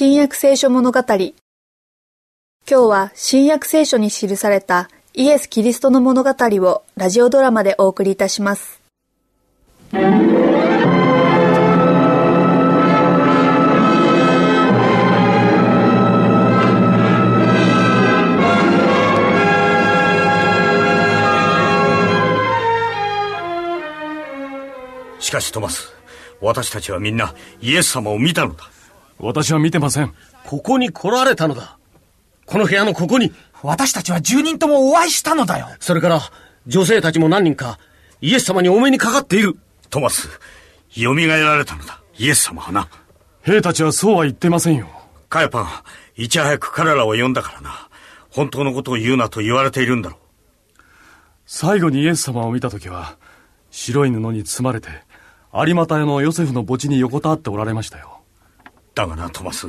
新約聖書物語今日は新約聖書に記されたイエス・キリストの物語をラジオドラマでお送りいたします。しかしトマス、私たちはみんなイエス様を見たのだ。私は見てません。ここに来られたのだ。この部屋のここに。私たちは10人ともお会いしたのだよ。それから、女性たちも何人か、イエス様にお目にかかっている。トマス、蘇られたのだ。イエス様はな。兵たちはそうは言ってませんよ。カヤパン、いち早く彼らを呼んだからな。本当のことを言うなと言われているんだろう。最後にイエス様を見た時は、白い布に包まれて、有股屋のヨセフの墓地に横たわっておられましたよ。だがな、トマス。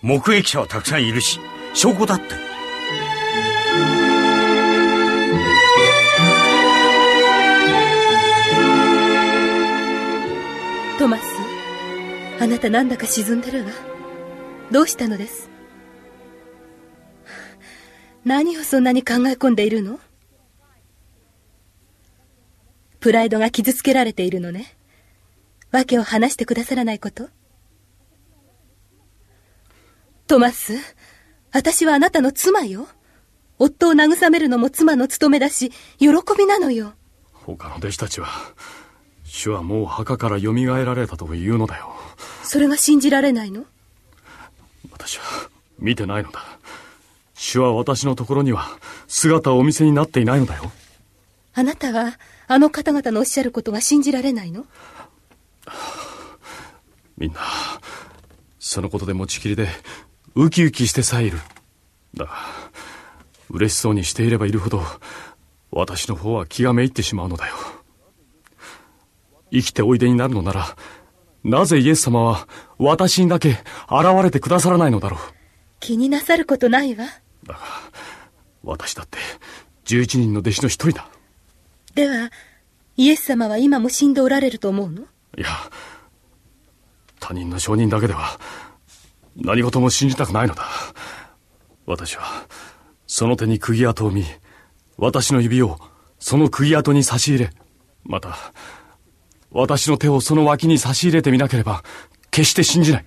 目撃者はたくさんいるし、証拠だって。トマス、あなたなんだか沈んでるわ。どうしたのです？何をそんなに考え込んでいるの？プライドが傷つけられているのね。訳を話してくださらないことトマス、私はあなたの妻よ。夫を慰めるのも妻の務めだし、喜びなのよ。他の弟子たちは、主はもう墓から蘇られたというのだよ。それが信じられないの？私は見てないのだ。主は私のところには姿をお見せになっていないのだよ。あなたはあの方々のおっしゃることが信じられないの？みんな、そのことで持ちきりで、ウキウキしてさえいる。だが、嬉しそうにしていればいるほど、私の方は気がめいってしまうのだよ。生きておいでになるのなら、なぜイエス様は私にだけ現れてくださらないのだろう。気になさることないわ。だが、私だって、11人の弟子の一人だ。では、イエス様は今も死んでおられると思うの？いや、他人の証人だけでは、何事も信じたくないのだ。私は、その手に釘跡を見、私の指をその釘跡に差し入れ、また、私の手をその脇に差し入れてみなければ、決して信じない。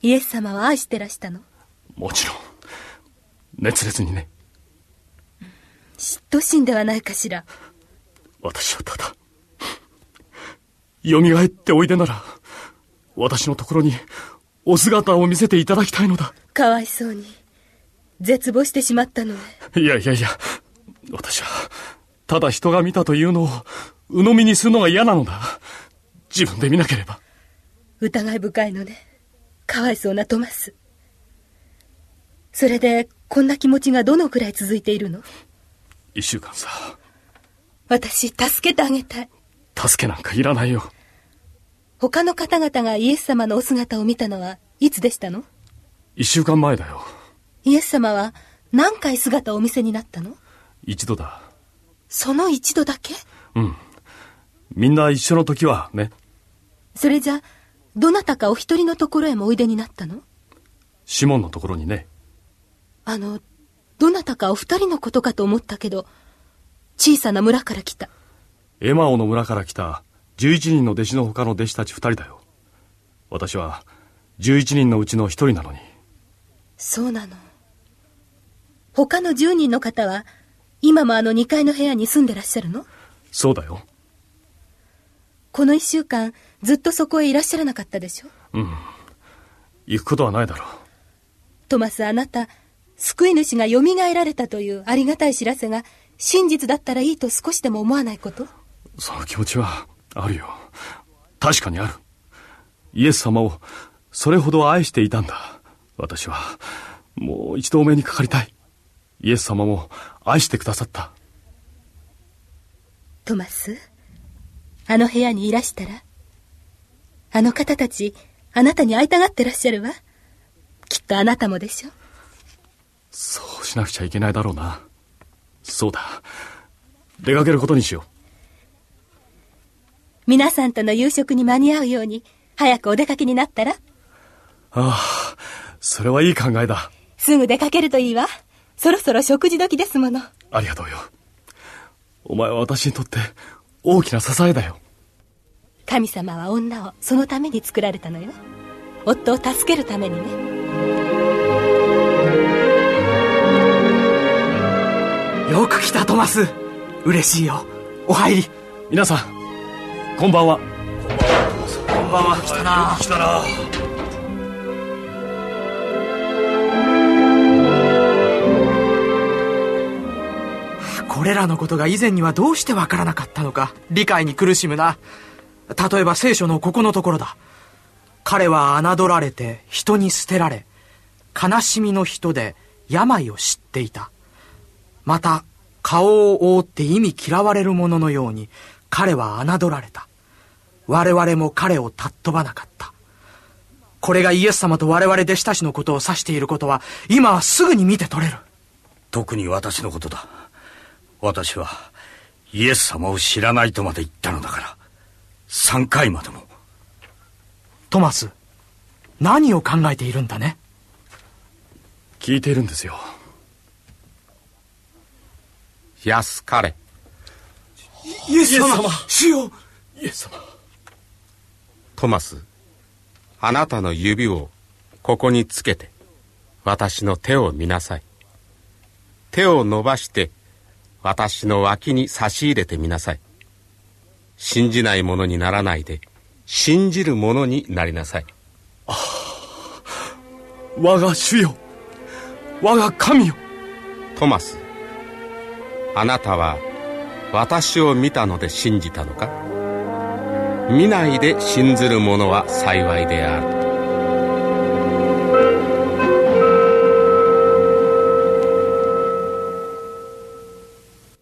イエス様は愛してらしたの？もちろん、熱烈にね。嫉妬心ではないかしら。私はただ、蘇っておいでなら、私のところにお姿を見せていただきたいのだ。かわいそうに。絶望してしまったのね。いやいやいや、私は、ただ人が見たというのを、鵜呑みにするのが嫌なのだ。自分で見なければ。疑い深いのね。かわいそうなトマス。それで、こんな気持ちがどのくらい続いているの？一週間さ。私、助けてあげたい。助けなんかいらないよ。他の方々がイエス様のお姿を見たのはいつでしたの？一週間前だよ。イエス様は何回姿をお見せになったの？一度だ。その一度だけ？うん。みんな一緒の時はね。それじゃ、どなたかお一人のところへもおいでになったの？シモンのところにね。あの、どなたかお二人のことかと思ったけど、小さな村から来た。エマオの村から来た11人の弟子の他の弟子たち二人だよ。私は11人のうちの一人なのに。そうなの。他の10人の方は、今もあの2階の部屋に住んでらっしゃるの？そうだよ。この1週間、ずっとそこへいらっしゃらなかったでしょ？うん。行くことはないだろう。トマス、あなた、救い主が蘇られたというありがたい知らせが、真実だったらいいと少しでも思わないこと？その気持ちはあるよ。確かにある。イエス様をそれほど愛していたんだ。私は、もう一度お目にかかりたい。イエス様も愛してくださった。トマス、あの部屋にいらしたら、あの方たち、あなたに会いたがってらっしゃるわ。きっとあなたもでしょ。そうしなくちゃいけないだろうな。そうだ。出かけることにしよう。皆さんとの夕食に間に合うように、早くお出かけになったら？ああ、それはいい考えだ。すぐ出かけるといいわ。そろそろ食事時ですもの。ありがとうよ。お前は私にとって大きな支えだよ。神様は女をそのために作られたのよ。夫を助けるためにね。よく来たトマス嬉しいよお入り皆さん、こんばんは。こんばんは来たな来たな。これらのことが以前にはどうしてわからなかったのか理解に苦しむな例えば聖書のここのところだ彼は侮られて人に捨てられ悲しみの人で病を知っていたまた顔を覆って意味嫌われる者のように彼は侮られた我々も彼を尊ばなかったこれがイエス様と我々弟子たちのことを指していることは今はすぐに見て取れる特に私のことだ。私はイエス様を知らないとまで言ったのだから。3回までも。トマス何を考えているんだね？聞いているんですよ。安かれ。イエス様主よイエス様。トマス、あなたの指をここにつけて、私の手を見なさい。手を伸ばして、私の脇に差し入れてみなさい。信じないものにならないで、信じるものになりなさい。我が主よ。我が神よ。トマス、あなたは私を見たので信じたのか？見ないで信ずる者は幸いである。